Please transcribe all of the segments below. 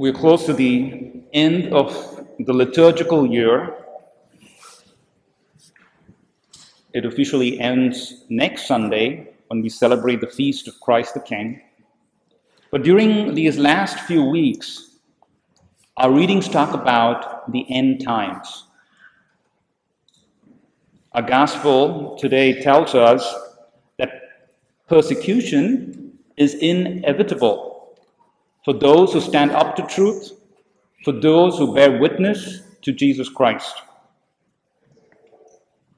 We're close to the end of the liturgical year. It officially ends next Sunday when we celebrate the feast of Christ the King. But during these last few weeks, our readings talk about the end times. Our gospel today tells us that persecution is inevitable for those who stand up to truth, for those who bear witness to Jesus Christ.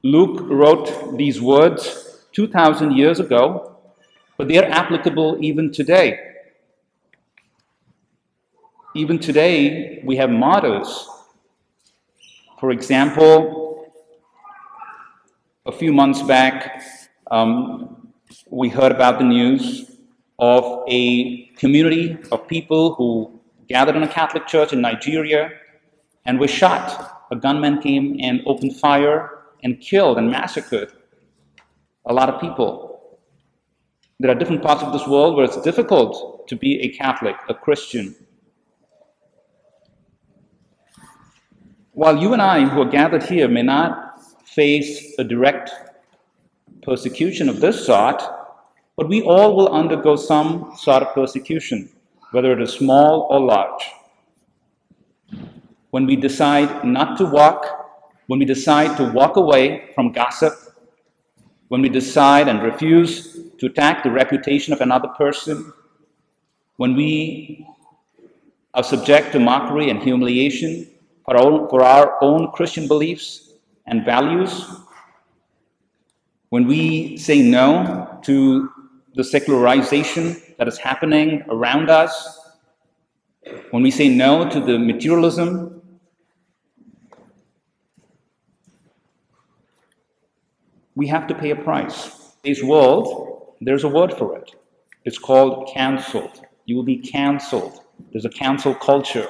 Luke wrote these words 2,000 years ago, but they are applicable even today. Even today, we have martyrs. For example, a few months back, um, we heard about the news of a community of people who gathered in a Catholic church in Nigeria and were shot. A gunman came and opened fire and killed and massacred a lot of people. There are different parts of this world where it's difficult to be a Catholic, a Christian. While you and I, who are gathered here, may not face a direct persecution of this sort, but we all will undergo some sort of persecution, whether it is small or large. When we decide not to walk when we decide to walk away from gossip, when we decide and refuse to attack the reputation of another person, when we are subject to mockery and humiliation for our, own, Christian beliefs and values, when we say no to the secularization that is happening around us, when we say no to the materialism we have to pay a price. This world, there's a word for it. It's called canceled. You will be canceled. There's a cancel culture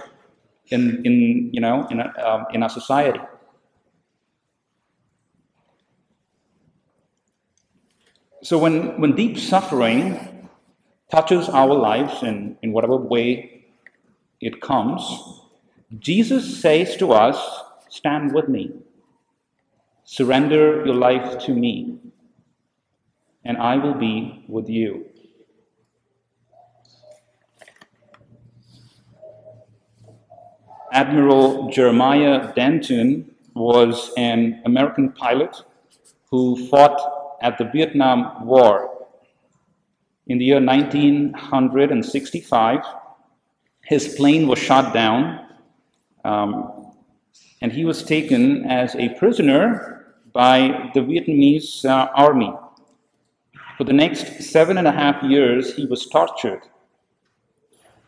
in, in you know, in, a, um, in our society. So when, when deep suffering touches our lives in, in whatever way it comes, Jesus says to us, Stand with me. Surrender your life to me, and I will be with you. Admiral Jeremiah Denton was an American pilot who fought at the Vietnam War. In the year 1965, his plane was shot down, um, and he was taken as a prisoner by the Vietnamese uh, army. For the next seven and a half years, he was tortured.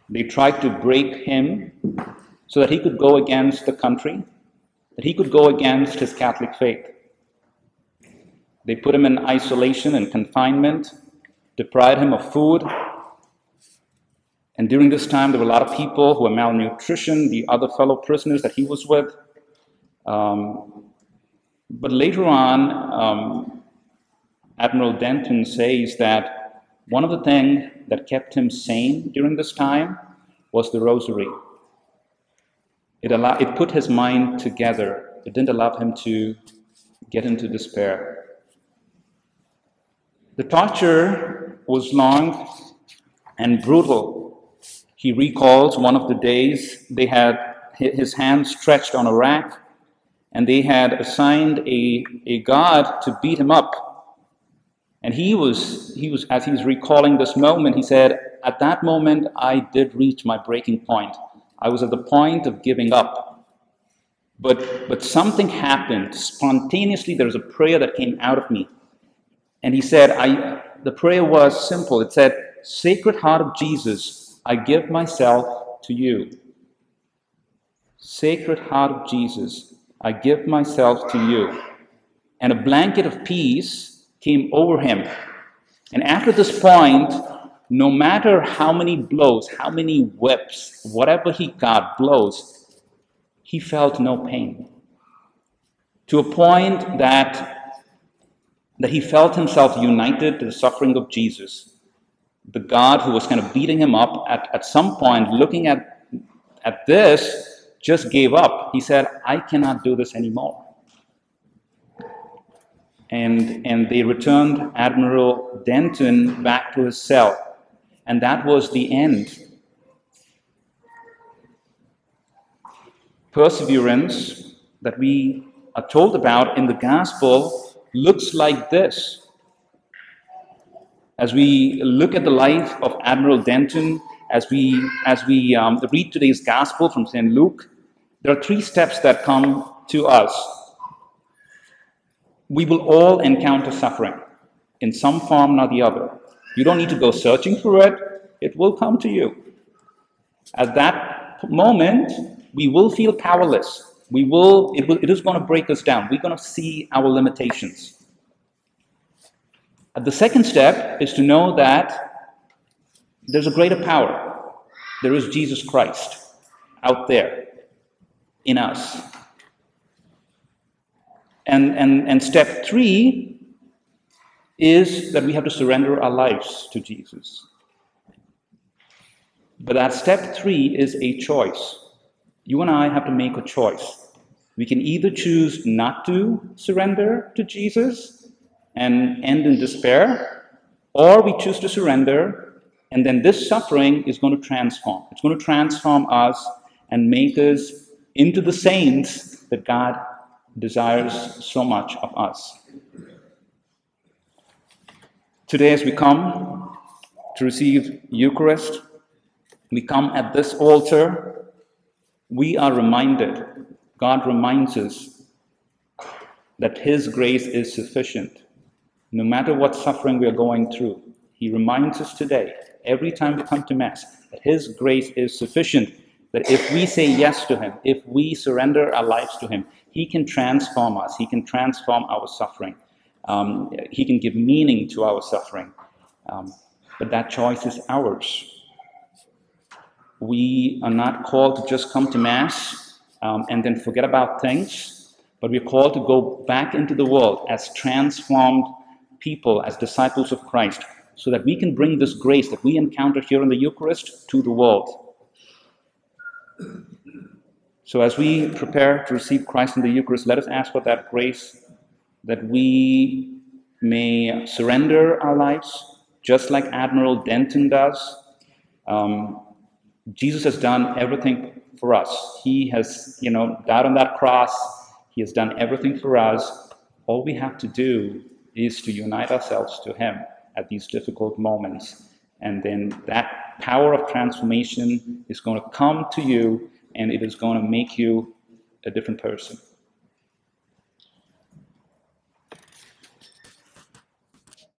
They tried to break him so that he could go against the country, that he could go against his Catholic faith. They put him in isolation and confinement, deprived him of food. And during this time, there were a lot of people who were malnutrition, the other fellow prisoners that he was with. Um, but later on, um, Admiral Denton says that one of the things that kept him sane during this time was the rosary. It, allowed, it put his mind together. It didn't allow him to get into despair. The torture was long and brutal. He recalls one of the days they had his hands stretched on a rack and they had assigned a, a god to beat him up. And he was, he was, as he's recalling this moment, he said, At that moment, I did reach my breaking point. I was at the point of giving up. But, but something happened. Spontaneously, there was a prayer that came out of me. And he said, I, the prayer was simple. It said, Sacred Heart of Jesus, I give myself to you. Sacred Heart of Jesus, I give myself to you. And a blanket of peace came over him. And after this point, no matter how many blows, how many whips, whatever he got, blows, he felt no pain. To a point that, that he felt himself united to the suffering of Jesus. The God who was kind of beating him up at, at some point, looking at, at this, just gave up. He said, I cannot do this anymore. And, and they returned Admiral Denton back to his cell. And that was the end. Perseverance that we are told about in the gospel looks like this. As we look at the life of Admiral Denton, as we, as we um, read today's gospel from St. Luke, there are three steps that come to us. We will all encounter suffering in some form or the other. You don't need to go searching for it, it will come to you. At that moment, we will feel powerless. We will, it, will, it is going to break us down. We're going to see our limitations. Uh, the second step is to know that there's a greater power. There is Jesus Christ out there in us. And, and, and step three is that we have to surrender our lives to Jesus. But that step three is a choice. You and I have to make a choice. We can either choose not to surrender to Jesus and end in despair, or we choose to surrender, and then this suffering is going to transform. It's going to transform us and make us into the saints that God desires so much of us. Today, as we come to receive Eucharist, we come at this altar, we are reminded, God reminds us that His grace is sufficient no matter what suffering we are going through, He reminds us today, every time we come to Mass, that His grace is sufficient. That if we say yes to Him, if we surrender our lives to Him, He can transform us, He can transform our suffering, um, He can give meaning to our suffering. Um, but that choice is ours. We are not called to just come to Mass um, and then forget about things, but we're called to go back into the world as transformed people as disciples of Christ so that we can bring this grace that we encounter here in the Eucharist to the world. So, as we prepare to receive Christ in the Eucharist, let us ask for that grace that we may surrender our lives, just like Admiral Denton does. Um, Jesus has done everything for us. He has, you know, died on that cross. He has done everything for us. All we have to do is to unite ourselves to Him at these difficult moments. And then that power of transformation is going to come to you and it is going to make you a different person.